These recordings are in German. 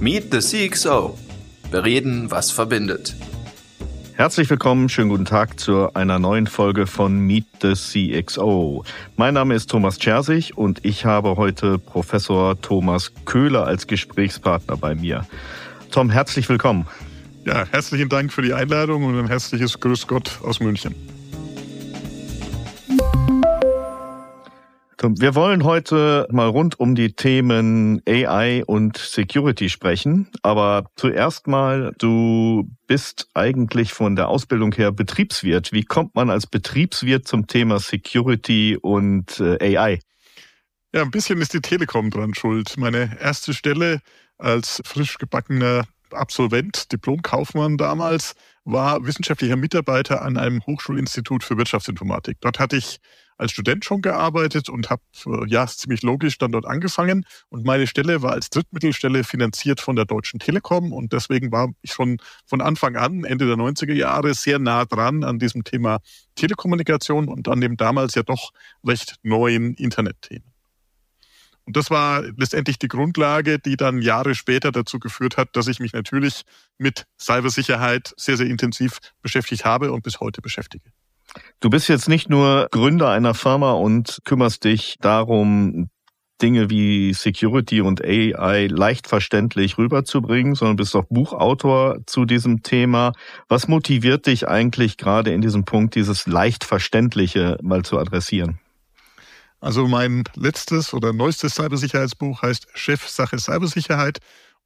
Meet the CXO. Bereden, was verbindet. Herzlich willkommen, schönen guten Tag zu einer neuen Folge von Meet the CXO. Mein Name ist Thomas Chersig und ich habe heute Professor Thomas Köhler als Gesprächspartner bei mir. Tom, herzlich willkommen. Ja, herzlichen Dank für die Einladung und ein herzliches Grüß Gott aus München. Wir wollen heute mal rund um die Themen AI und Security sprechen. Aber zuerst mal, du bist eigentlich von der Ausbildung her Betriebswirt. Wie kommt man als Betriebswirt zum Thema Security und äh, AI? Ja, ein bisschen ist die Telekom dran schuld. Meine erste Stelle als frisch gebackener Absolvent, Diplomkaufmann damals, war wissenschaftlicher Mitarbeiter an einem Hochschulinstitut für Wirtschaftsinformatik. Dort hatte ich als Student schon gearbeitet und habe äh, ja ziemlich logisch dann dort angefangen. Und meine Stelle war als Drittmittelstelle finanziert von der Deutschen Telekom und deswegen war ich schon von Anfang an, Ende der 90er Jahre, sehr nah dran an diesem Thema Telekommunikation und an dem damals ja doch recht neuen Internetthemen. Und das war letztendlich die Grundlage, die dann Jahre später dazu geführt hat, dass ich mich natürlich mit Cybersicherheit sehr, sehr intensiv beschäftigt habe und bis heute beschäftige. Du bist jetzt nicht nur Gründer einer Firma und kümmerst dich darum, Dinge wie Security und AI leicht verständlich rüberzubringen, sondern bist auch Buchautor zu diesem Thema. Was motiviert dich eigentlich gerade in diesem Punkt, dieses leicht verständliche mal zu adressieren? Also mein letztes oder neuestes Cybersicherheitsbuch heißt Chefsache Cybersicherheit.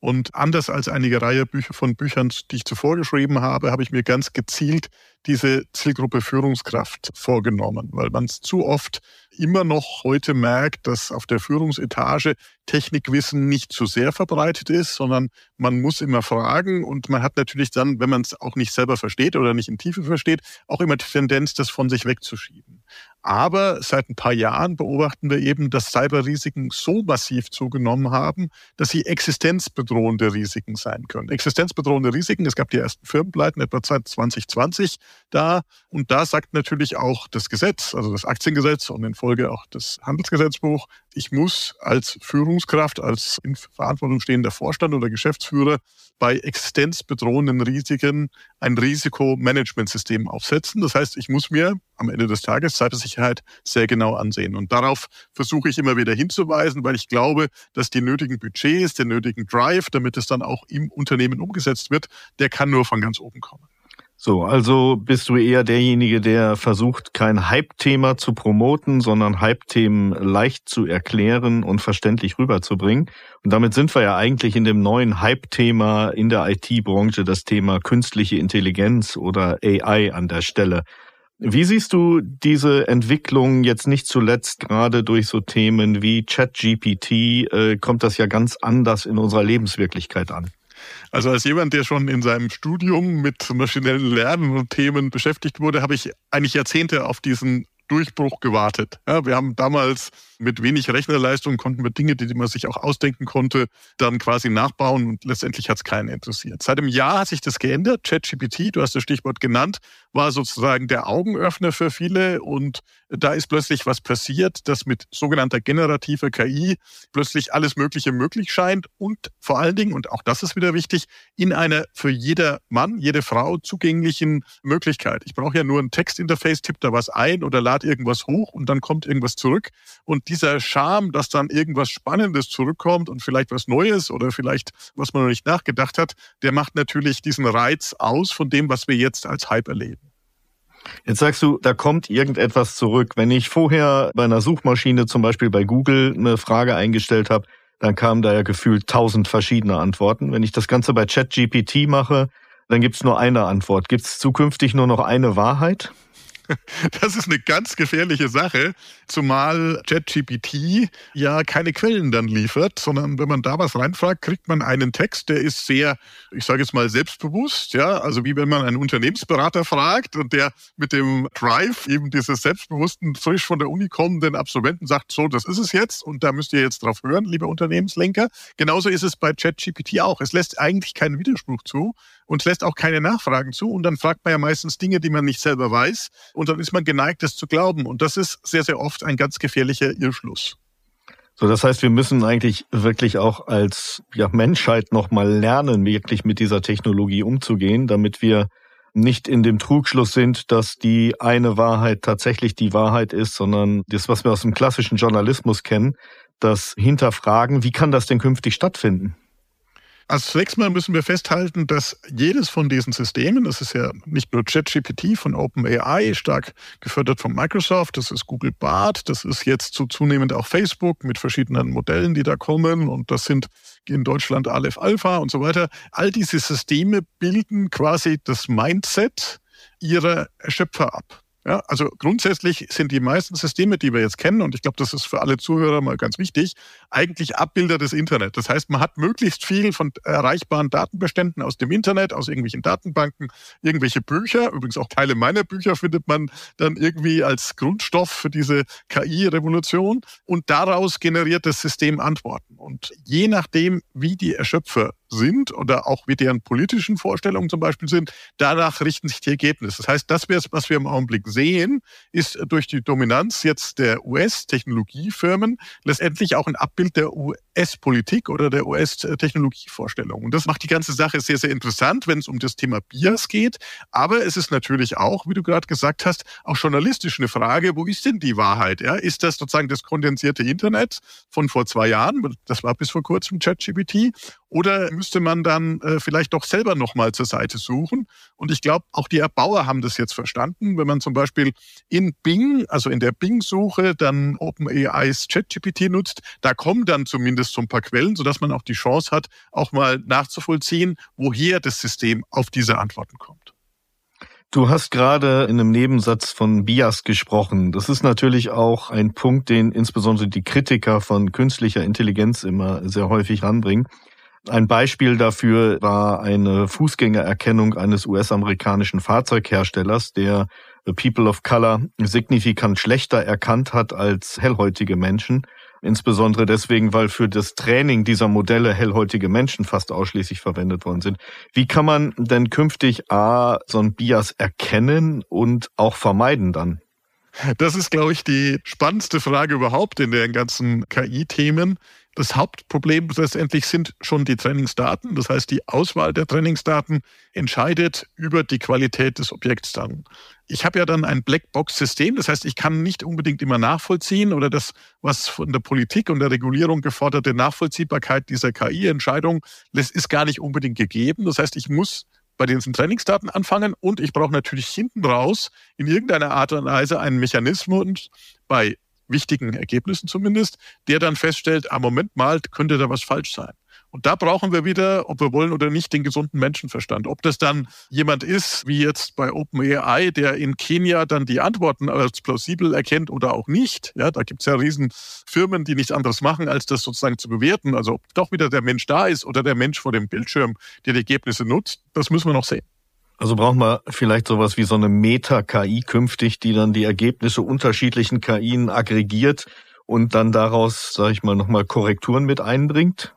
Und anders als einige Reihe von Büchern, die ich zuvor geschrieben habe, habe ich mir ganz gezielt diese Zielgruppe Führungskraft vorgenommen, weil man es zu oft immer noch heute merkt, dass auf der Führungsetage Technikwissen nicht zu sehr verbreitet ist, sondern man muss immer fragen und man hat natürlich dann, wenn man es auch nicht selber versteht oder nicht in Tiefe versteht, auch immer die Tendenz, das von sich wegzuschieben. Aber seit ein paar Jahren beobachten wir eben, dass Cyberrisiken so massiv zugenommen haben, dass sie existenzbedrohende Risiken sein können. Existenzbedrohende Risiken, es gab die ersten Firmenpleiten etwa seit 2020 da. Und da sagt natürlich auch das Gesetz, also das Aktiengesetz und in Folge auch das Handelsgesetzbuch, ich muss als Führungskraft, als in Verantwortung stehender Vorstand oder Geschäftsführer bei existenzbedrohenden Risiken ein Risikomanagementsystem aufsetzen. Das heißt, ich muss mir am Ende des Tages Cybersicherheit sehr genau ansehen. Und darauf versuche ich immer wieder hinzuweisen, weil ich glaube, dass die nötigen Budgets, den nötigen Drive, damit es dann auch im Unternehmen umgesetzt wird, der kann nur von ganz oben kommen. So, also bist du eher derjenige, der versucht, kein Hype-Thema zu promoten, sondern Hype-Themen leicht zu erklären und verständlich rüberzubringen. Und damit sind wir ja eigentlich in dem neuen Hype-Thema in der IT-Branche, das Thema künstliche Intelligenz oder AI an der Stelle. Wie siehst du diese Entwicklung jetzt nicht zuletzt gerade durch so Themen wie ChatGPT? Äh, kommt das ja ganz anders in unserer Lebenswirklichkeit an? Also als jemand, der schon in seinem Studium mit maschinellen Lernen und Themen beschäftigt wurde, habe ich eigentlich Jahrzehnte auf diesen Durchbruch gewartet. Ja, wir haben damals mit wenig Rechnerleistung konnten wir Dinge, die man sich auch ausdenken konnte, dann quasi nachbauen und letztendlich hat es keinen interessiert. Seit einem Jahr hat sich das geändert. ChatGPT, du hast das Stichwort genannt, war sozusagen der Augenöffner für viele und da ist plötzlich was passiert, das mit sogenannter generativer KI plötzlich alles Mögliche möglich scheint und vor allen Dingen, und auch das ist wieder wichtig, in einer für jeder Mann, jede Frau zugänglichen Möglichkeit. Ich brauche ja nur ein Textinterface, tippe da was ein oder lade irgendwas hoch und dann kommt irgendwas zurück. Und dieser Charme, dass dann irgendwas Spannendes zurückkommt und vielleicht was Neues oder vielleicht was man noch nicht nachgedacht hat, der macht natürlich diesen Reiz aus von dem, was wir jetzt als Hype erleben. Jetzt sagst du, da kommt irgendetwas zurück. Wenn ich vorher bei einer Suchmaschine, zum Beispiel bei Google, eine Frage eingestellt habe, dann kamen da ja gefühlt tausend verschiedene Antworten. Wenn ich das Ganze bei ChatGPT mache, dann gibt es nur eine Antwort. Gibt es zukünftig nur noch eine Wahrheit? Das ist eine ganz gefährliche Sache, zumal ChatGPT ja keine Quellen dann liefert, sondern wenn man da was reinfragt, kriegt man einen Text, der ist sehr, ich sage jetzt mal, selbstbewusst, ja, also wie wenn man einen Unternehmensberater fragt und der mit dem Drive eben dieses selbstbewussten, frisch von der Uni kommenden Absolventen sagt, so, das ist es jetzt und da müsst ihr jetzt drauf hören, lieber Unternehmenslenker. Genauso ist es bei ChatGPT auch. Es lässt eigentlich keinen Widerspruch zu und lässt auch keine Nachfragen zu. Und dann fragt man ja meistens Dinge, die man nicht selber weiß. Und dann ist man geneigt, das zu glauben. Und das ist sehr, sehr oft ein ganz gefährlicher Irrschluss. So, das heißt, wir müssen eigentlich wirklich auch als ja, Menschheit nochmal lernen, wirklich mit dieser Technologie umzugehen, damit wir nicht in dem Trugschluss sind, dass die eine Wahrheit tatsächlich die Wahrheit ist, sondern das, was wir aus dem klassischen Journalismus kennen, das Hinterfragen, wie kann das denn künftig stattfinden? Also zunächst mal müssen wir festhalten, dass jedes von diesen Systemen, das ist ja nicht nur ChatGPT von OpenAI, stark gefördert von Microsoft, das ist Google Bart, das ist jetzt so zunehmend auch Facebook mit verschiedenen Modellen, die da kommen und das sind in Deutschland Aleph Alpha und so weiter. All diese Systeme bilden quasi das Mindset ihrer Schöpfer ab. Ja, also grundsätzlich sind die meisten Systeme, die wir jetzt kennen, und ich glaube, das ist für alle Zuhörer mal ganz wichtig, eigentlich Abbilder des Internet. Das heißt, man hat möglichst viel von erreichbaren Datenbeständen aus dem Internet, aus irgendwelchen Datenbanken, irgendwelche Bücher. Übrigens auch Teile meiner Bücher findet man dann irgendwie als Grundstoff für diese KI-Revolution. Und daraus generiert das System Antworten. Und je nachdem, wie die Erschöpfer sind oder auch wie deren politischen Vorstellungen zum Beispiel sind, danach richten sich die Ergebnisse. Das heißt, das, was wir im Augenblick sehen, ist durch die Dominanz jetzt der US-Technologiefirmen letztendlich auch ein Abbild der US-Politik oder der US-Technologievorstellungen. Und das macht die ganze Sache sehr, sehr interessant, wenn es um das Thema Bias geht. Aber es ist natürlich auch, wie du gerade gesagt hast, auch journalistisch eine Frage, wo ist denn die Wahrheit? Ja? Ist das sozusagen das kondensierte Internet von vor zwei Jahren? Das war bis vor kurzem ChatGPT. Oder müsste man dann äh, vielleicht doch selber nochmal zur Seite suchen? Und ich glaube, auch die Erbauer haben das jetzt verstanden. Wenn man zum Beispiel in Bing, also in der Bing-Suche, dann OpenAIs ChatGPT nutzt, da kommen dann zumindest so ein paar Quellen, sodass man auch die Chance hat, auch mal nachzuvollziehen, woher das System auf diese Antworten kommt. Du hast gerade in einem Nebensatz von Bias gesprochen. Das ist natürlich auch ein Punkt, den insbesondere die Kritiker von künstlicher Intelligenz immer sehr häufig ranbringen. Ein Beispiel dafür war eine Fußgängererkennung eines US-amerikanischen Fahrzeugherstellers, der People of Color signifikant schlechter erkannt hat als hellhäutige Menschen. Insbesondere deswegen, weil für das Training dieser Modelle hellhäutige Menschen fast ausschließlich verwendet worden sind. Wie kann man denn künftig A, so ein Bias erkennen und auch vermeiden dann? Das ist, glaube ich, die spannendste Frage überhaupt in den ganzen KI-Themen. Das Hauptproblem letztendlich sind schon die Trainingsdaten. Das heißt, die Auswahl der Trainingsdaten entscheidet über die Qualität des Objekts dann. Ich habe ja dann ein Blackbox-System. Das heißt, ich kann nicht unbedingt immer nachvollziehen oder das, was von der Politik und der Regulierung geforderte Nachvollziehbarkeit dieser KI-Entscheidung ist gar nicht unbedingt gegeben. Das heißt, ich muss bei diesen Trainingsdaten anfangen und ich brauche natürlich hinten raus in irgendeiner Art und Weise einen Mechanismus bei wichtigen Ergebnissen zumindest, der dann feststellt, ah, Moment mal, könnte da was falsch sein. Und da brauchen wir wieder, ob wir wollen oder nicht, den gesunden Menschenverstand. Ob das dann jemand ist, wie jetzt bei OpenAI, der in Kenia dann die Antworten als plausibel erkennt oder auch nicht. Ja, da gibt es ja riesen Firmen, die nichts anderes machen, als das sozusagen zu bewerten. Also ob doch wieder der Mensch da ist oder der Mensch vor dem Bildschirm, der die Ergebnisse nutzt, das müssen wir noch sehen. Also brauchen wir vielleicht sowas wie so eine Meta-KI künftig, die dann die Ergebnisse unterschiedlichen KIen aggregiert und dann daraus, sage ich mal, nochmal Korrekturen mit einbringt?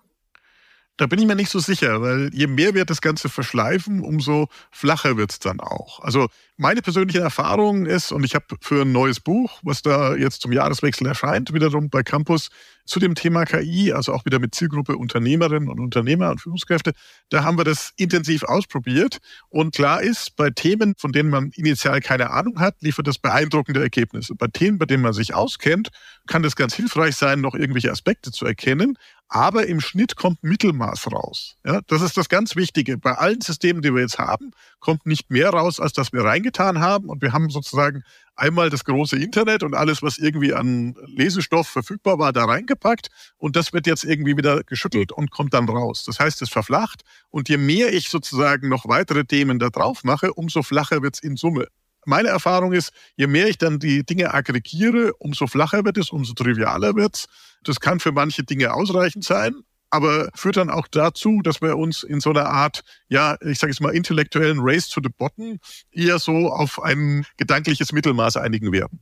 Da bin ich mir nicht so sicher, weil je mehr wir das Ganze verschleifen, umso flacher wird's dann auch. Also meine persönliche Erfahrung ist, und ich habe für ein neues Buch, was da jetzt zum Jahreswechsel erscheint, wiederum bei Campus zu dem Thema KI, also auch wieder mit Zielgruppe Unternehmerinnen und Unternehmer und Führungskräfte, da haben wir das intensiv ausprobiert. Und klar ist, bei Themen, von denen man initial keine Ahnung hat, liefert das beeindruckende Ergebnisse. Bei Themen, bei denen man sich auskennt, kann das ganz hilfreich sein, noch irgendwelche Aspekte zu erkennen aber im Schnitt kommt Mittelmaß raus. Ja, das ist das ganz Wichtige. Bei allen Systemen, die wir jetzt haben, kommt nicht mehr raus, als das wir reingetan haben. Und wir haben sozusagen einmal das große Internet und alles, was irgendwie an Lesestoff verfügbar war, da reingepackt. Und das wird jetzt irgendwie wieder geschüttelt und kommt dann raus. Das heißt, es verflacht. Und je mehr ich sozusagen noch weitere Themen da drauf mache, umso flacher wird es in Summe meine Erfahrung ist, je mehr ich dann die Dinge aggregiere, umso flacher wird es, umso trivialer wird es. Das kann für manche Dinge ausreichend sein, aber führt dann auch dazu, dass wir uns in so einer Art, ja, ich sage jetzt mal, intellektuellen Race to the Bottom eher so auf ein gedankliches Mittelmaß einigen werden.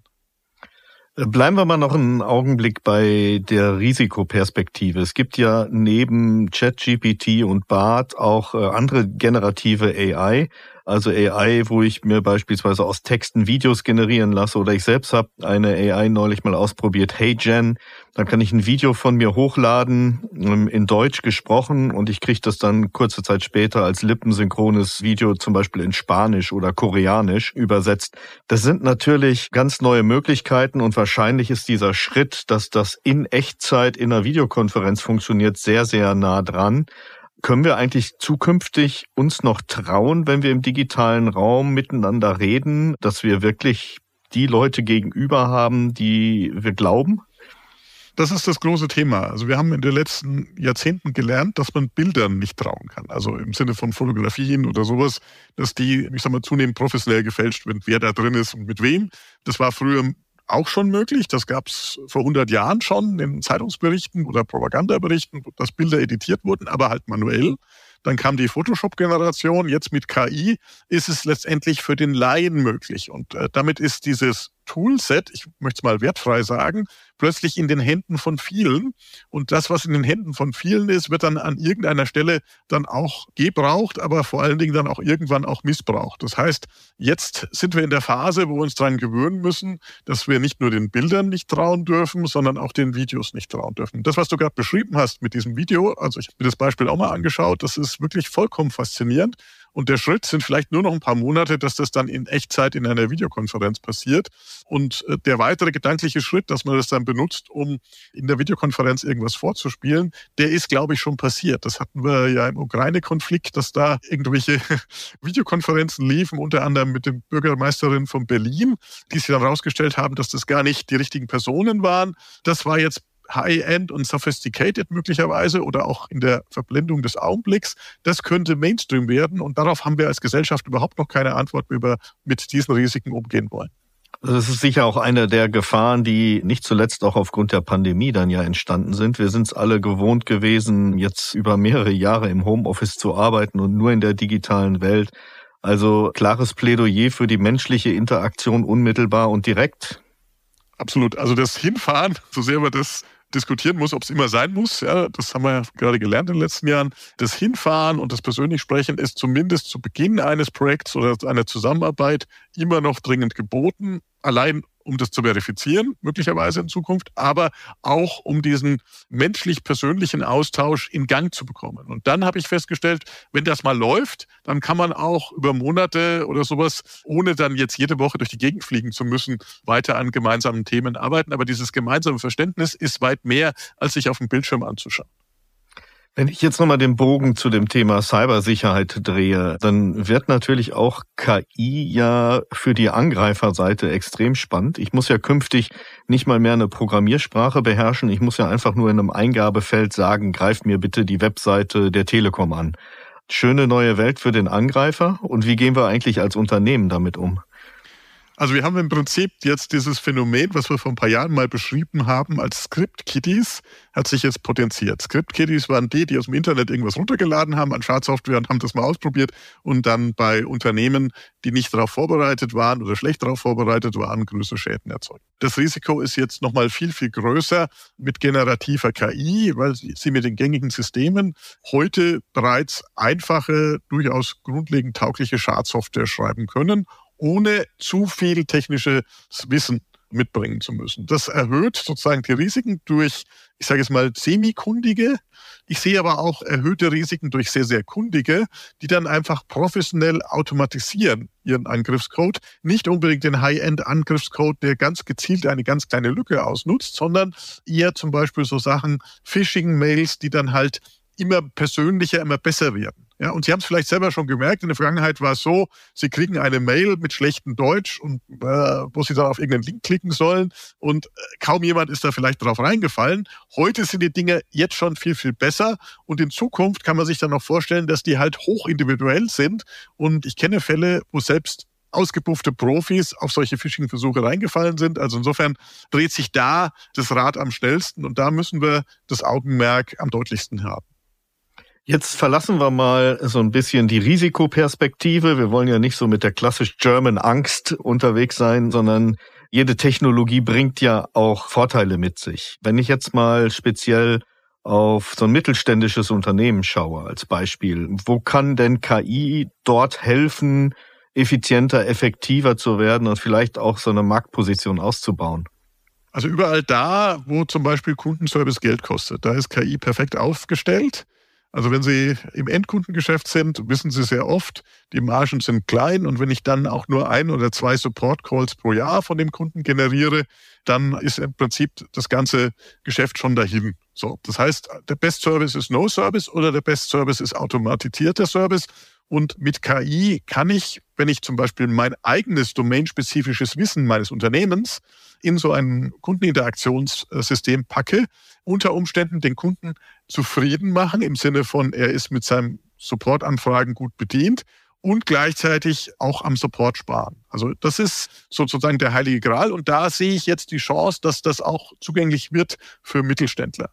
Bleiben wir mal noch einen Augenblick bei der Risikoperspektive. Es gibt ja neben ChatGPT und BART auch äh, andere generative AI. Also AI, wo ich mir beispielsweise aus Texten Videos generieren lasse oder ich selbst habe eine AI neulich mal ausprobiert, HeyGen. Dann kann ich ein Video von mir hochladen, ähm, in Deutsch gesprochen und ich kriege das dann kurze Zeit später als lippensynchrones Video zum Beispiel in Spanisch oder Koreanisch übersetzt. Das sind natürlich ganz neue Möglichkeiten und wahrscheinlich ist dieser Schritt, dass das in Echtzeit in einer Videokonferenz funktioniert, sehr, sehr nah dran. Können wir eigentlich zukünftig uns noch trauen, wenn wir im digitalen Raum miteinander reden, dass wir wirklich die Leute gegenüber haben, die wir glauben? Das ist das große Thema. Also wir haben in den letzten Jahrzehnten gelernt, dass man Bildern nicht trauen kann. Also im Sinne von Fotografien oder sowas, dass die, ich sag mal, zunehmend professionell gefälscht werden, wer da drin ist und mit wem. Das war früher auch schon möglich. Das gab es vor 100 Jahren schon in Zeitungsberichten oder Propagandaberichten, dass Bilder editiert wurden, aber halt manuell. Dann kam die Photoshop-Generation. Jetzt mit KI ist es letztendlich für den Laien möglich. Und äh, damit ist dieses Toolset, ich möchte es mal wertfrei sagen, plötzlich in den Händen von vielen. Und das, was in den Händen von vielen ist, wird dann an irgendeiner Stelle dann auch gebraucht, aber vor allen Dingen dann auch irgendwann auch missbraucht. Das heißt, jetzt sind wir in der Phase, wo wir uns daran gewöhnen müssen, dass wir nicht nur den Bildern nicht trauen dürfen, sondern auch den Videos nicht trauen dürfen. Das, was du gerade beschrieben hast mit diesem Video, also ich habe mir das Beispiel auch mal angeschaut, das ist wirklich vollkommen faszinierend. Und der Schritt sind vielleicht nur noch ein paar Monate, dass das dann in Echtzeit in einer Videokonferenz passiert. Und äh, der weitere gedankliche Schritt, dass man das dann benutzt, um in der Videokonferenz irgendwas vorzuspielen, der ist, glaube ich, schon passiert. Das hatten wir ja im Ukraine-Konflikt, dass da irgendwelche Videokonferenzen liefen, unter anderem mit den Bürgermeisterinnen von Berlin, die sich dann herausgestellt haben, dass das gar nicht die richtigen Personen waren. Das war jetzt High-End und sophisticated möglicherweise oder auch in der Verblendung des Augenblicks. Das könnte Mainstream werden und darauf haben wir als Gesellschaft überhaupt noch keine Antwort, wie wir mit diesen Risiken umgehen wollen. Das ist sicher auch eine der Gefahren, die nicht zuletzt auch aufgrund der Pandemie dann ja entstanden sind. Wir sind es alle gewohnt gewesen, jetzt über mehrere Jahre im Homeoffice zu arbeiten und nur in der digitalen Welt. Also klares Plädoyer für die menschliche Interaktion unmittelbar und direkt. Absolut. Also das Hinfahren, so sehr wir das diskutieren muss, ob es immer sein muss. Ja, das haben wir ja gerade gelernt in den letzten Jahren. Das Hinfahren und das persönlich Sprechen ist zumindest zu Beginn eines Projekts oder einer Zusammenarbeit immer noch dringend geboten. Allein um das zu verifizieren, möglicherweise in Zukunft, aber auch um diesen menschlich-persönlichen Austausch in Gang zu bekommen. Und dann habe ich festgestellt, wenn das mal läuft, dann kann man auch über Monate oder sowas, ohne dann jetzt jede Woche durch die Gegend fliegen zu müssen, weiter an gemeinsamen Themen arbeiten. Aber dieses gemeinsame Verständnis ist weit mehr, als sich auf dem Bildschirm anzuschauen. Wenn ich jetzt nochmal den Bogen zu dem Thema Cybersicherheit drehe, dann wird natürlich auch KI ja für die Angreiferseite extrem spannend. Ich muss ja künftig nicht mal mehr eine Programmiersprache beherrschen. Ich muss ja einfach nur in einem Eingabefeld sagen, greif mir bitte die Webseite der Telekom an. Schöne neue Welt für den Angreifer. Und wie gehen wir eigentlich als Unternehmen damit um? Also wir haben im Prinzip jetzt dieses Phänomen, was wir vor ein paar Jahren mal beschrieben haben als Script-Kiddies, hat sich jetzt potenziert. Script-Kiddies waren die, die aus dem Internet irgendwas runtergeladen haben an Schadsoftware und haben das mal ausprobiert und dann bei Unternehmen, die nicht darauf vorbereitet waren oder schlecht darauf vorbereitet waren, größere Schäden erzeugt. Das Risiko ist jetzt nochmal viel, viel größer mit generativer KI, weil sie mit den gängigen Systemen heute bereits einfache, durchaus grundlegend taugliche Schadsoftware schreiben können ohne zu viel technisches Wissen mitbringen zu müssen. Das erhöht sozusagen die Risiken durch, ich sage es mal, semikundige. Ich sehe aber auch erhöhte Risiken durch sehr, sehr kundige, die dann einfach professionell automatisieren ihren Angriffscode. Nicht unbedingt den High-End-Angriffscode, der ganz gezielt eine ganz kleine Lücke ausnutzt, sondern eher zum Beispiel so Sachen, Phishing-Mails, die dann halt immer persönlicher, immer besser werden. Ja, und Sie haben es vielleicht selber schon gemerkt, in der Vergangenheit war es so, Sie kriegen eine Mail mit schlechtem Deutsch und äh, wo Sie dann auf irgendeinen Link klicken sollen und äh, kaum jemand ist da vielleicht drauf reingefallen. Heute sind die Dinge jetzt schon viel, viel besser und in Zukunft kann man sich dann noch vorstellen, dass die halt hoch individuell sind und ich kenne Fälle, wo selbst ausgepuffte Profis auf solche Phishing-Versuche reingefallen sind. Also insofern dreht sich da das Rad am schnellsten und da müssen wir das Augenmerk am deutlichsten haben. Jetzt verlassen wir mal so ein bisschen die Risikoperspektive. Wir wollen ja nicht so mit der klassisch German Angst unterwegs sein, sondern jede Technologie bringt ja auch Vorteile mit sich. Wenn ich jetzt mal speziell auf so ein mittelständisches Unternehmen schaue als Beispiel, wo kann denn KI dort helfen, effizienter, effektiver zu werden und vielleicht auch so eine Marktposition auszubauen? Also überall da, wo zum Beispiel Kundenservice Geld kostet, da ist KI perfekt aufgestellt. Also wenn Sie im Endkundengeschäft sind, wissen Sie sehr oft, die Margen sind klein und wenn ich dann auch nur ein oder zwei Support-Calls pro Jahr von dem Kunden generiere, dann ist im Prinzip das ganze Geschäft schon dahin. So, das heißt, der Best Service ist No Service oder der Best Service ist automatisierter Service. Und mit KI kann ich, wenn ich zum Beispiel mein eigenes domainspezifisches Wissen meines Unternehmens in so ein Kundeninteraktionssystem packe, unter Umständen den Kunden zufrieden machen, im Sinne von, er ist mit seinem Supportanfragen gut bedient und gleichzeitig auch am Support sparen. Also das ist sozusagen der heilige Gral und da sehe ich jetzt die Chance, dass das auch zugänglich wird für Mittelständler.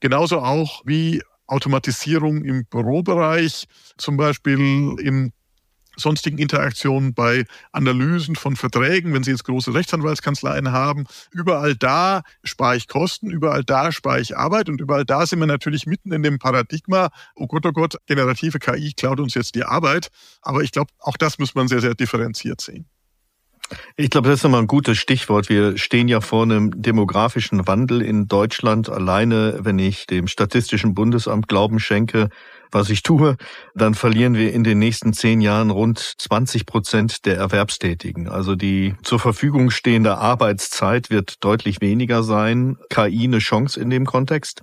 Genauso auch wie Automatisierung im Bürobereich, zum Beispiel im sonstigen Interaktionen bei Analysen von Verträgen, wenn Sie jetzt große Rechtsanwaltskanzleien haben. Überall da spare ich Kosten, überall da spare ich Arbeit und überall da sind wir natürlich mitten in dem Paradigma, oh Gott, oh Gott, generative KI klaut uns jetzt die Arbeit. Aber ich glaube, auch das muss man sehr, sehr differenziert sehen. Ich glaube, das ist nochmal ein gutes Stichwort. Wir stehen ja vor einem demografischen Wandel in Deutschland. Alleine, wenn ich dem Statistischen Bundesamt Glauben schenke, was ich tue, dann verlieren wir in den nächsten zehn Jahren rund 20 Prozent der Erwerbstätigen. Also die zur Verfügung stehende Arbeitszeit wird deutlich weniger sein. KI eine Chance in dem Kontext?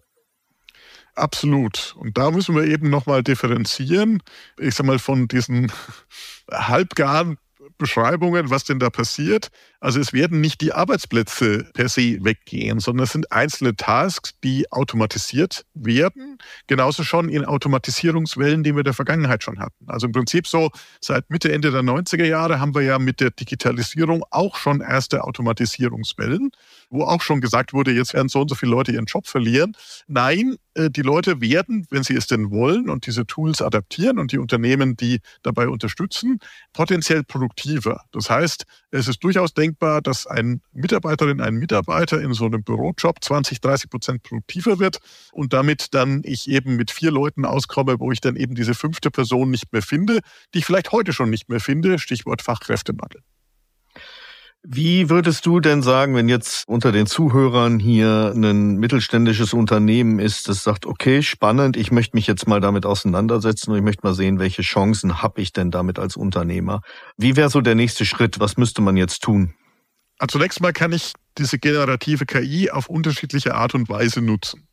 Absolut. Und da müssen wir eben nochmal differenzieren. Ich sag mal, von diesen halbgaren Beschreibungen, was denn da passiert. Also es werden nicht die Arbeitsplätze per se weggehen, sondern es sind einzelne Tasks, die automatisiert werden. Genauso schon in Automatisierungswellen, die wir in der Vergangenheit schon hatten. Also im Prinzip so seit Mitte, Ende der 90er Jahre haben wir ja mit der Digitalisierung auch schon erste Automatisierungswellen wo auch schon gesagt wurde, jetzt werden so und so viele Leute ihren Job verlieren. Nein, äh, die Leute werden, wenn sie es denn wollen und diese Tools adaptieren und die Unternehmen, die dabei unterstützen, potenziell produktiver. Das heißt, es ist durchaus denkbar, dass ein Mitarbeiterin, ein Mitarbeiter in so einem Bürojob 20, 30 Prozent produktiver wird und damit dann ich eben mit vier Leuten auskomme, wo ich dann eben diese fünfte Person nicht mehr finde, die ich vielleicht heute schon nicht mehr finde, Stichwort Fachkräftemangel. Wie würdest du denn sagen, wenn jetzt unter den Zuhörern hier ein mittelständisches Unternehmen ist, das sagt, okay, spannend, ich möchte mich jetzt mal damit auseinandersetzen und ich möchte mal sehen, welche Chancen habe ich denn damit als Unternehmer? Wie wäre so der nächste Schritt? Was müsste man jetzt tun? Also zunächst mal kann ich diese generative KI auf unterschiedliche Art und Weise nutzen.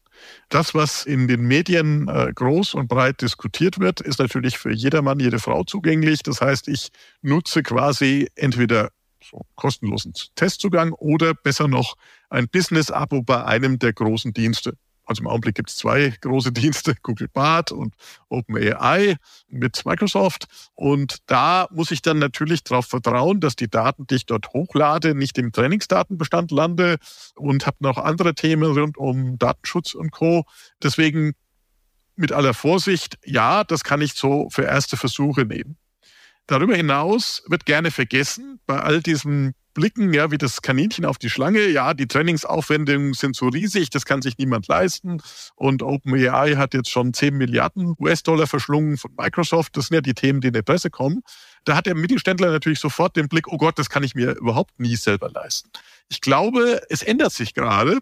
Das, was in den Medien äh, groß und breit diskutiert wird, ist natürlich für jedermann, jede Frau zugänglich. Das heißt, ich nutze quasi entweder so kostenlosen Testzugang oder besser noch ein Business-Abo bei einem der großen Dienste. Also im Augenblick gibt es zwei große Dienste, Google Bart und OpenAI mit Microsoft. Und da muss ich dann natürlich darauf vertrauen, dass die Daten, die ich dort hochlade, nicht im Trainingsdatenbestand lande und habe noch andere Themen rund um Datenschutz und Co. Deswegen mit aller Vorsicht, ja, das kann ich so für erste Versuche nehmen. Darüber hinaus wird gerne vergessen, bei all diesen Blicken, ja, wie das Kaninchen auf die Schlange, ja, die Trainingsaufwendungen sind so riesig, das kann sich niemand leisten. Und OpenAI hat jetzt schon 10 Milliarden US-Dollar verschlungen von Microsoft. Das sind ja die Themen, die in der Presse kommen. Da hat der Mittelständler natürlich sofort den Blick, oh Gott, das kann ich mir überhaupt nie selber leisten. Ich glaube, es ändert sich gerade.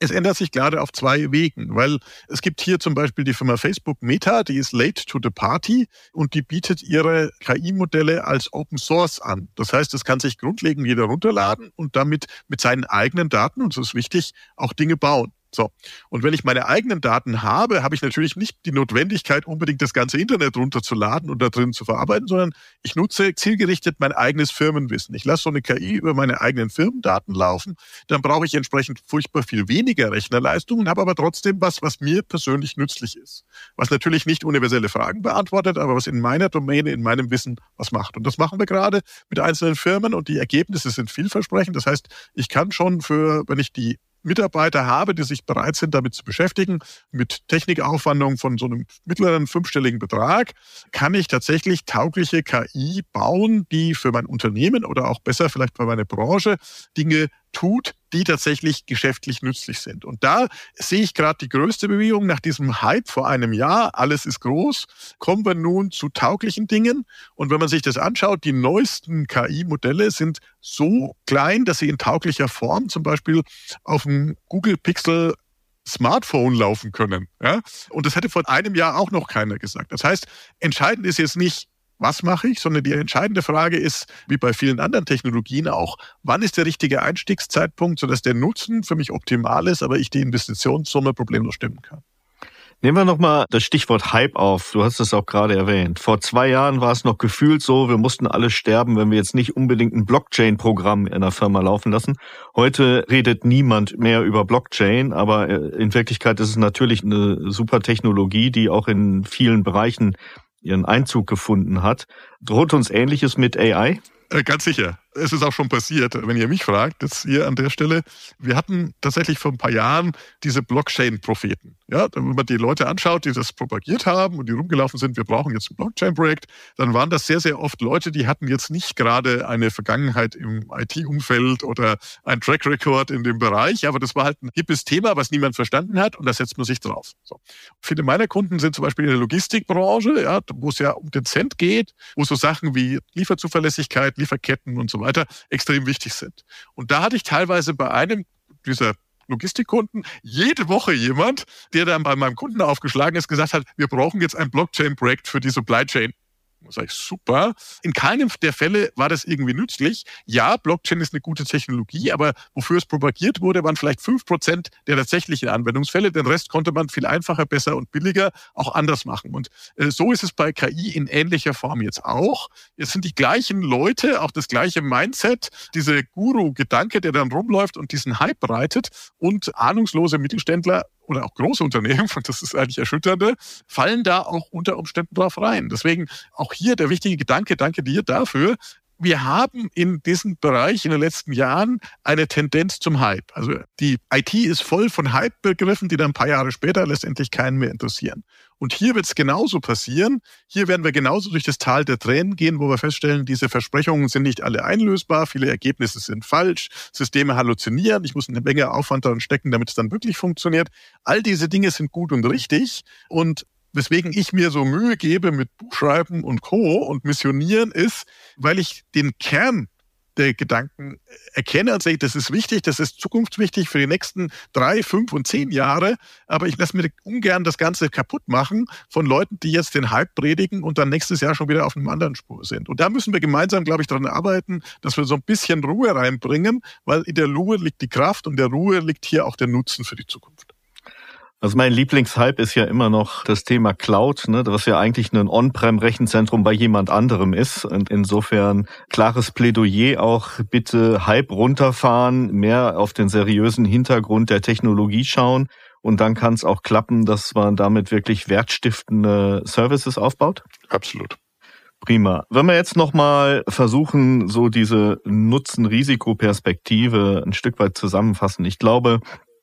Es ändert sich gerade auf zwei Wegen, weil es gibt hier zum Beispiel die Firma Facebook Meta, die ist late to the party und die bietet ihre KI-Modelle als Open Source an. Das heißt, es kann sich grundlegend jeder runterladen und damit mit seinen eigenen Daten, und das ist wichtig, auch Dinge bauen. So. Und wenn ich meine eigenen Daten habe, habe ich natürlich nicht die Notwendigkeit, unbedingt das ganze Internet runterzuladen und da drin zu verarbeiten, sondern ich nutze zielgerichtet mein eigenes Firmenwissen. Ich lasse so eine KI über meine eigenen Firmendaten laufen. Dann brauche ich entsprechend furchtbar viel weniger Rechnerleistung und habe aber trotzdem was, was mir persönlich nützlich ist. Was natürlich nicht universelle Fragen beantwortet, aber was in meiner Domäne, in meinem Wissen was macht. Und das machen wir gerade mit einzelnen Firmen und die Ergebnisse sind vielversprechend. Das heißt, ich kann schon für, wenn ich die Mitarbeiter habe, die sich bereit sind, damit zu beschäftigen, mit Technikaufwandung von so einem mittleren fünfstelligen Betrag, kann ich tatsächlich taugliche KI bauen, die für mein Unternehmen oder auch besser vielleicht für meine Branche Dinge tut, die tatsächlich geschäftlich nützlich sind. Und da sehe ich gerade die größte Bewegung nach diesem Hype vor einem Jahr. Alles ist groß. Kommen wir nun zu tauglichen Dingen. Und wenn man sich das anschaut, die neuesten KI-Modelle sind so klein, dass sie in tauglicher Form zum Beispiel auf dem Google Pixel Smartphone laufen können. Ja? Und das hätte vor einem Jahr auch noch keiner gesagt. Das heißt, entscheidend ist jetzt nicht, was mache ich, sondern die entscheidende Frage ist, wie bei vielen anderen Technologien auch, wann ist der richtige Einstiegszeitpunkt, sodass der Nutzen für mich optimal ist, aber ich die Investitionssumme problemlos stimmen kann. Nehmen wir nochmal das Stichwort Hype auf. Du hast es auch gerade erwähnt. Vor zwei Jahren war es noch gefühlt so, wir mussten alle sterben, wenn wir jetzt nicht unbedingt ein Blockchain-Programm in einer Firma laufen lassen. Heute redet niemand mehr über Blockchain, aber äh, in Wirklichkeit ist es natürlich eine super Technologie, die auch in vielen Bereichen ihren Einzug gefunden hat. Droht uns Ähnliches mit AI? Äh, ganz sicher es ist auch schon passiert, wenn ihr mich fragt, jetzt hier an der Stelle. Wir hatten tatsächlich vor ein paar Jahren diese Blockchain-Propheten. Ja, wenn man die Leute anschaut, die das propagiert haben und die rumgelaufen sind, wir brauchen jetzt ein Blockchain-Projekt, dann waren das sehr, sehr oft Leute, die hatten jetzt nicht gerade eine Vergangenheit im IT-Umfeld oder ein Track Record in dem Bereich, aber das war halt ein hippes Thema, was niemand verstanden hat und da setzt man sich drauf. So. Viele meiner Kunden sind zum Beispiel in der Logistikbranche, ja, wo es ja um den Cent geht, wo so Sachen wie Lieferzuverlässigkeit, Lieferketten und so weiter weiter extrem wichtig sind. Und da hatte ich teilweise bei einem dieser Logistikkunden jede Woche jemand, der dann bei meinem Kunden aufgeschlagen ist, gesagt hat, wir brauchen jetzt ein Blockchain-Projekt für die Supply Chain. Sag ich, super. In keinem der Fälle war das irgendwie nützlich. Ja, Blockchain ist eine gute Technologie, aber wofür es propagiert wurde, waren vielleicht fünf Prozent der tatsächlichen Anwendungsfälle. Den Rest konnte man viel einfacher, besser und billiger auch anders machen. Und äh, so ist es bei KI in ähnlicher Form jetzt auch. Es sind die gleichen Leute, auch das gleiche Mindset, diese Guru-Gedanke, der dann rumläuft und diesen Hype breitet und ahnungslose Mittelständler oder auch große Unternehmen, und das ist eigentlich erschütternde, fallen da auch unter Umständen drauf rein. Deswegen auch hier der wichtige Gedanke, danke dir dafür, wir haben in diesem Bereich in den letzten Jahren eine Tendenz zum Hype. Also die IT ist voll von Hype-Begriffen, die dann ein paar Jahre später letztendlich keinen mehr interessieren. Und hier wird es genauso passieren. Hier werden wir genauso durch das Tal der Tränen gehen, wo wir feststellen, diese Versprechungen sind nicht alle einlösbar, viele Ergebnisse sind falsch, Systeme halluzinieren, ich muss eine Menge Aufwand daran stecken, damit es dann wirklich funktioniert. All diese Dinge sind gut und richtig. Und weswegen ich mir so Mühe gebe mit Buchschreiben und Co. und Missionieren ist, weil ich den Kern der Gedanken erkenne und sage, das ist wichtig, das ist zukunftswichtig für die nächsten drei, fünf und zehn Jahre. Aber ich lasse mir ungern das Ganze kaputt machen von Leuten, die jetzt den Hype predigen und dann nächstes Jahr schon wieder auf einem anderen Spur sind. Und da müssen wir gemeinsam, glaube ich, daran arbeiten, dass wir so ein bisschen Ruhe reinbringen, weil in der Ruhe liegt die Kraft und der Ruhe liegt hier auch der Nutzen für die Zukunft. Also mein Lieblingshype ist ja immer noch das Thema Cloud, ne, was ja eigentlich ein On-Prem-Rechenzentrum bei jemand anderem ist. Und insofern klares Plädoyer auch bitte Hype runterfahren, mehr auf den seriösen Hintergrund der Technologie schauen. Und dann kann es auch klappen, dass man damit wirklich wertstiftende Services aufbaut? Absolut. Prima. Wenn wir jetzt nochmal versuchen, so diese Nutzen-Risiko-Perspektive ein Stück weit zusammenfassen. Ich glaube,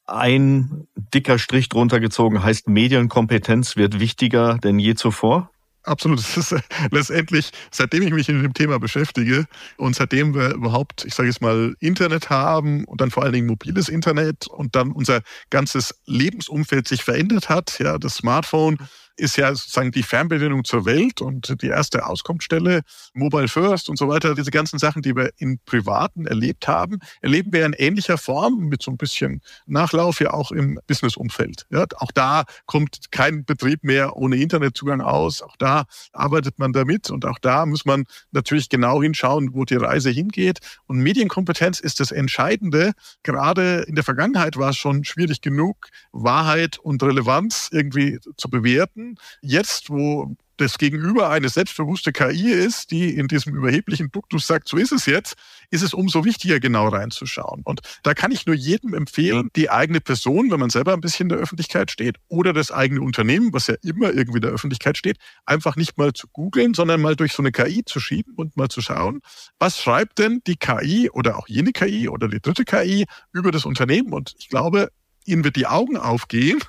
ein dicker Strich drunter gezogen heißt, Medienkompetenz wird wichtiger denn je zuvor? Absolut. Das ist äh, letztendlich, seitdem ich mich mit dem Thema beschäftige und seitdem wir überhaupt, ich sage jetzt mal, Internet haben und dann vor allen Dingen mobiles Internet und dann unser ganzes Lebensumfeld sich verändert hat, ja, das Smartphone ist ja sozusagen die Fernbedienung zur Welt und die erste Auskunftsstelle, Mobile First und so weiter. Diese ganzen Sachen, die wir in Privaten erlebt haben, erleben wir in ähnlicher Form mit so ein bisschen Nachlauf ja auch im Businessumfeld. Ja, auch da kommt kein Betrieb mehr ohne Internetzugang aus. Auch da arbeitet man damit und auch da muss man natürlich genau hinschauen, wo die Reise hingeht. Und Medienkompetenz ist das Entscheidende. Gerade in der Vergangenheit war es schon schwierig genug, Wahrheit und Relevanz irgendwie zu bewerten Jetzt, wo das Gegenüber eine selbstbewusste KI ist, die in diesem überheblichen Duktus sagt, so ist es jetzt, ist es umso wichtiger, genau reinzuschauen. Und da kann ich nur jedem empfehlen, die eigene Person, wenn man selber ein bisschen in der Öffentlichkeit steht, oder das eigene Unternehmen, was ja immer irgendwie in der Öffentlichkeit steht, einfach nicht mal zu googeln, sondern mal durch so eine KI zu schieben und mal zu schauen, was schreibt denn die KI oder auch jene KI oder die dritte KI über das Unternehmen? Und ich glaube, ihnen wird die Augen aufgehen,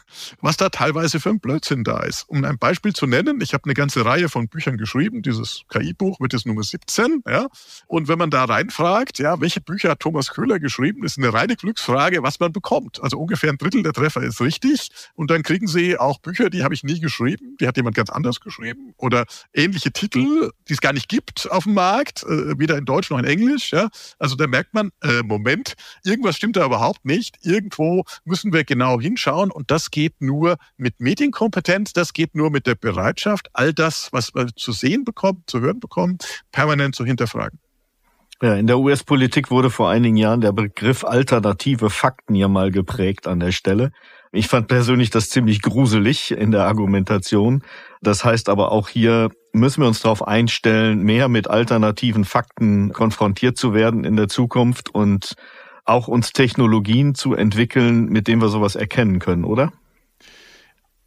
was da teilweise für ein Blödsinn da ist. Um ein Beispiel zu nennen, ich habe eine ganze Reihe von Büchern geschrieben. Dieses KI-Buch wird jetzt Nummer 17. Ja? Und wenn man da reinfragt, ja, welche Bücher hat Thomas Köhler geschrieben, ist eine reine Glücksfrage, was man bekommt. Also ungefähr ein Drittel der Treffer ist richtig. Und dann kriegen Sie auch Bücher, die habe ich nie geschrieben, die hat jemand ganz anders geschrieben. Oder ähnliche Titel, die es gar nicht gibt auf dem Markt, äh, weder in Deutsch noch in Englisch. Ja? Also da merkt man, äh, Moment, irgendwas stimmt da überhaupt nicht. Irgendwo müssen wir genau hinschauen und das geht nur mit Medienkompetenz, das geht nur mit der Bereitschaft, all das, was wir zu sehen bekommen, zu hören bekommen, permanent zu hinterfragen. Ja, in der US-Politik wurde vor einigen Jahren der Begriff alternative Fakten ja mal geprägt an der Stelle. Ich fand persönlich das ziemlich gruselig in der Argumentation. Das heißt aber auch hier müssen wir uns darauf einstellen, mehr mit alternativen Fakten konfrontiert zu werden in der Zukunft und auch uns Technologien zu entwickeln, mit denen wir sowas erkennen können, oder?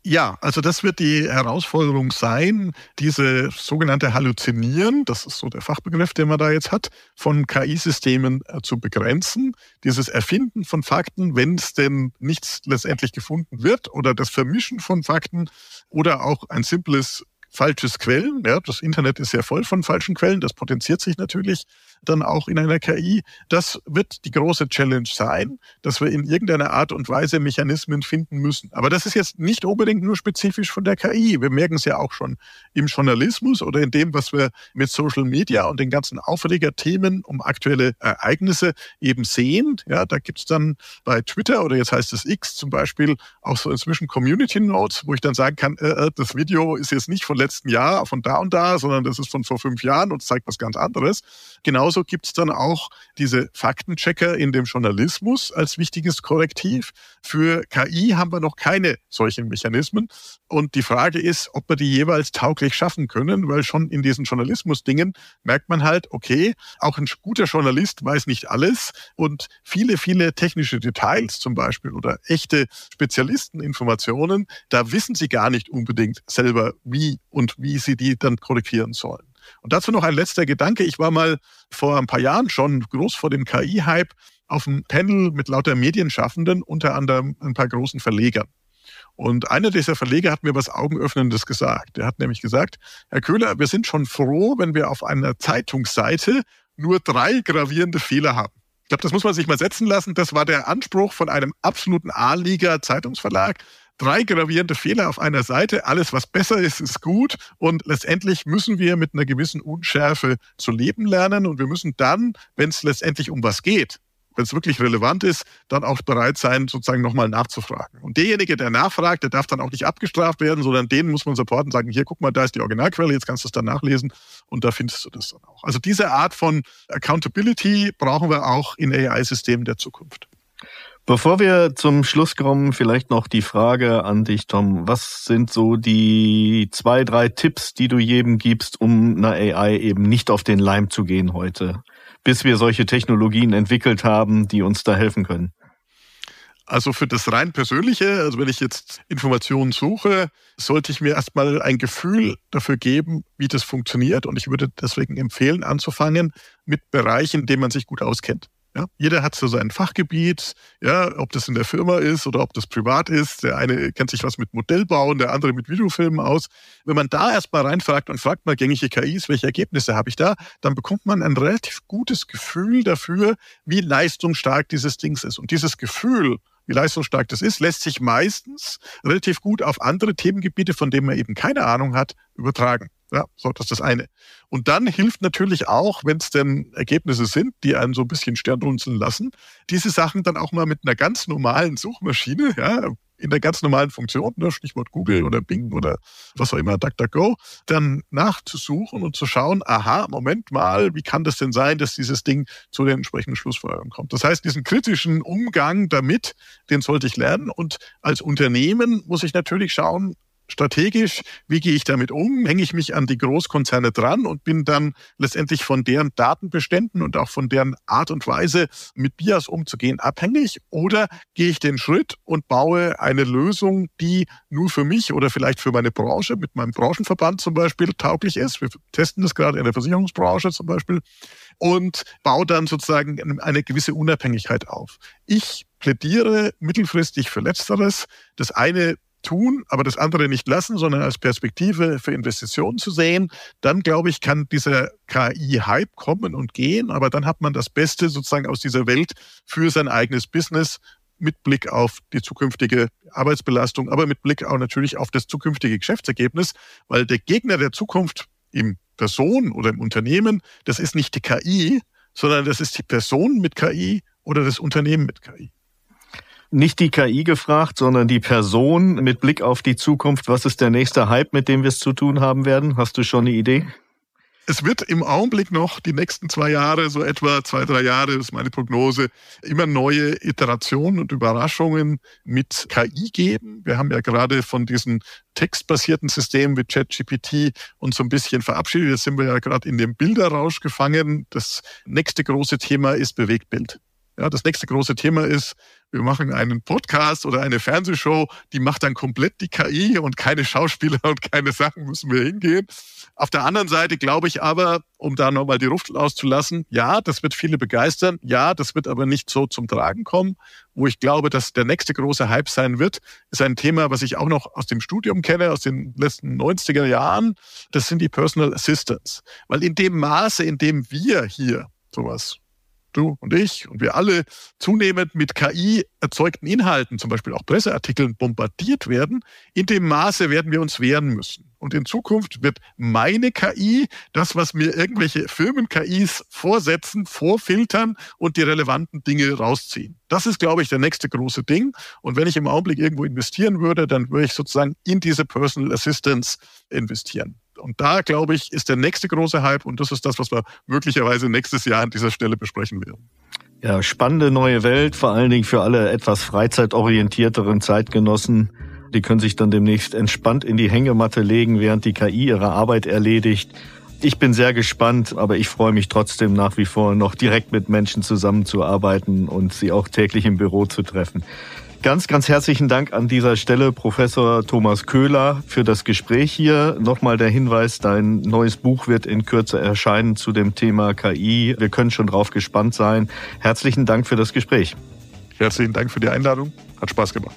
Ja, also das wird die Herausforderung sein, diese sogenannte Halluzinieren, das ist so der Fachbegriff, den man da jetzt hat, von KI-Systemen äh, zu begrenzen. Dieses Erfinden von Fakten, wenn es denn nichts letztendlich gefunden wird, oder das Vermischen von Fakten oder auch ein simples falsches Quellen. Ja, das Internet ist ja voll von falschen Quellen, das potenziert sich natürlich dann auch in einer KI. Das wird die große Challenge sein, dass wir in irgendeiner Art und Weise Mechanismen finden müssen. Aber das ist jetzt nicht unbedingt nur spezifisch von der KI. Wir merken es ja auch schon im Journalismus oder in dem, was wir mit Social Media und den ganzen Aufregerthemen um aktuelle Ereignisse eben sehen. Ja, da gibt's dann bei Twitter oder jetzt heißt es X zum Beispiel auch so inzwischen Community Notes, wo ich dann sagen kann, äh, äh das Video ist jetzt nicht von letzten Jahr, von da und da, sondern das ist von vor fünf Jahren und zeigt was ganz anderes. Genauso gibt es dann auch diese Faktenchecker in dem Journalismus als wichtiges Korrektiv. Für KI haben wir noch keine solchen Mechanismen. Und die Frage ist, ob wir die jeweils tauglich schaffen können, weil schon in diesen Journalismus-Dingen merkt man halt, okay, auch ein guter Journalist weiß nicht alles und viele, viele technische Details zum Beispiel oder echte Spezialisteninformationen, da wissen sie gar nicht unbedingt selber, wie und wie sie die dann korrigieren sollen. Und dazu noch ein letzter Gedanke. Ich war mal vor ein paar Jahren schon groß vor dem KI-Hype auf einem Panel mit lauter Medienschaffenden, unter anderem ein paar großen Verlegern. Und einer dieser Verleger hat mir was Augenöffnendes gesagt. Er hat nämlich gesagt, Herr Köhler, wir sind schon froh, wenn wir auf einer Zeitungsseite nur drei gravierende Fehler haben. Ich glaube, das muss man sich mal setzen lassen. Das war der Anspruch von einem absoluten A-Liga-Zeitungsverlag drei gravierende Fehler auf einer Seite. Alles, was besser ist, ist gut. Und letztendlich müssen wir mit einer gewissen Unschärfe zu leben lernen. Und wir müssen dann, wenn es letztendlich um was geht, wenn es wirklich relevant ist, dann auch bereit sein, sozusagen nochmal nachzufragen. Und derjenige, der nachfragt, der darf dann auch nicht abgestraft werden, sondern den muss man supporten sagen, hier, guck mal, da ist die Originalquelle, jetzt kannst du es dann nachlesen und da findest du das dann auch. Also diese Art von Accountability brauchen wir auch in AI-Systemen der Zukunft. Bevor wir zum Schluss kommen, vielleicht noch die Frage an dich, Tom. Was sind so die zwei, drei Tipps, die du jedem gibst, um einer AI eben nicht auf den Leim zu gehen heute, bis wir solche Technologien entwickelt haben, die uns da helfen können? Also für das rein persönliche, also wenn ich jetzt Informationen suche, sollte ich mir erstmal ein Gefühl dafür geben, wie das funktioniert. Und ich würde deswegen empfehlen, anzufangen mit Bereichen, in denen man sich gut auskennt. Ja, jeder hat so sein Fachgebiet, ja, ob das in der Firma ist oder ob das privat ist. Der eine kennt sich was mit Modellbauen, der andere mit Videofilmen aus. Wenn man da erstmal reinfragt und fragt mal gängige KIs, welche Ergebnisse habe ich da, dann bekommt man ein relativ gutes Gefühl dafür, wie leistungsstark dieses Ding ist. Und dieses Gefühl, wie leistungsstark das ist, lässt sich meistens relativ gut auf andere Themengebiete, von denen man eben keine Ahnung hat, übertragen. Ja, so, das ist das eine. Und dann hilft natürlich auch, wenn es denn Ergebnisse sind, die einen so ein bisschen sternrunzeln lassen, diese Sachen dann auch mal mit einer ganz normalen Suchmaschine, ja, in der ganz normalen Funktion, ne, Stichwort Google oder Bing oder was auch immer, DuckDuckGo, dann nachzusuchen und zu schauen, aha, Moment mal, wie kann das denn sein, dass dieses Ding zu den entsprechenden Schlussfolgerungen kommt? Das heißt, diesen kritischen Umgang damit, den sollte ich lernen und als Unternehmen muss ich natürlich schauen, strategisch, wie gehe ich damit um? Hänge ich mich an die Großkonzerne dran und bin dann letztendlich von deren Datenbeständen und auch von deren Art und Weise mit BIAS umzugehen abhängig? Oder gehe ich den Schritt und baue eine Lösung, die nur für mich oder vielleicht für meine Branche, mit meinem Branchenverband zum Beispiel, tauglich ist? Wir testen das gerade in der Versicherungsbranche zum Beispiel und baue dann sozusagen eine gewisse Unabhängigkeit auf. Ich plädiere mittelfristig für Letzteres. Das eine tun, aber das andere nicht lassen, sondern als Perspektive für Investitionen zu sehen, dann glaube ich, kann dieser KI-Hype kommen und gehen, aber dann hat man das Beste sozusagen aus dieser Welt für sein eigenes Business mit Blick auf die zukünftige Arbeitsbelastung, aber mit Blick auch natürlich auf das zukünftige Geschäftsergebnis, weil der Gegner der Zukunft im Person oder im Unternehmen, das ist nicht die KI, sondern das ist die Person mit KI oder das Unternehmen mit KI nicht die KI gefragt, sondern die Person mit Blick auf die Zukunft. Was ist der nächste Hype, mit dem wir es zu tun haben werden? Hast du schon eine Idee? Es wird im Augenblick noch die nächsten zwei Jahre, so etwa zwei, drei Jahre, das ist meine Prognose, immer neue Iterationen und Überraschungen mit KI geben. Wir haben ja gerade von diesen textbasierten Systemen wie ChatGPT uns so ein bisschen verabschiedet. Jetzt sind wir ja gerade in dem Bilderrausch gefangen. Das nächste große Thema ist Bewegtbild. Ja, das nächste große Thema ist, wir machen einen Podcast oder eine Fernsehshow, die macht dann komplett die KI und keine Schauspieler und keine Sachen müssen wir hingehen. Auf der anderen Seite glaube ich aber, um da nochmal die Luft auszulassen, ja, das wird viele begeistern, ja, das wird aber nicht so zum Tragen kommen. Wo ich glaube, dass der nächste große Hype sein wird, ist ein Thema, was ich auch noch aus dem Studium kenne, aus den letzten 90er Jahren. Das sind die Personal Assistants. Weil in dem Maße, in dem wir hier sowas du und ich und wir alle zunehmend mit KI erzeugten Inhalten, zum Beispiel auch Presseartikeln, bombardiert werden, in dem Maße werden wir uns wehren müssen. Und in Zukunft wird meine KI, das, was mir irgendwelche Firmen-KIs vorsetzen, vorfiltern und die relevanten Dinge rausziehen. Das ist, glaube ich, der nächste große Ding. Und wenn ich im Augenblick irgendwo investieren würde, dann würde ich sozusagen in diese Personal Assistance investieren. Und da, glaube ich, ist der nächste große Hype und das ist das, was wir möglicherweise nächstes Jahr an dieser Stelle besprechen werden. Ja, spannende neue Welt, vor allen Dingen für alle etwas freizeitorientierteren Zeitgenossen. Die können sich dann demnächst entspannt in die Hängematte legen, während die KI ihre Arbeit erledigt. Ich bin sehr gespannt, aber ich freue mich trotzdem nach wie vor noch direkt mit Menschen zusammenzuarbeiten und sie auch täglich im Büro zu treffen. Ganz, ganz herzlichen Dank an dieser Stelle, Professor Thomas Köhler, für das Gespräch hier. Nochmal der Hinweis, dein neues Buch wird in Kürze erscheinen zu dem Thema KI. Wir können schon drauf gespannt sein. Herzlichen Dank für das Gespräch. Herzlichen Dank für die Einladung. Hat Spaß gemacht.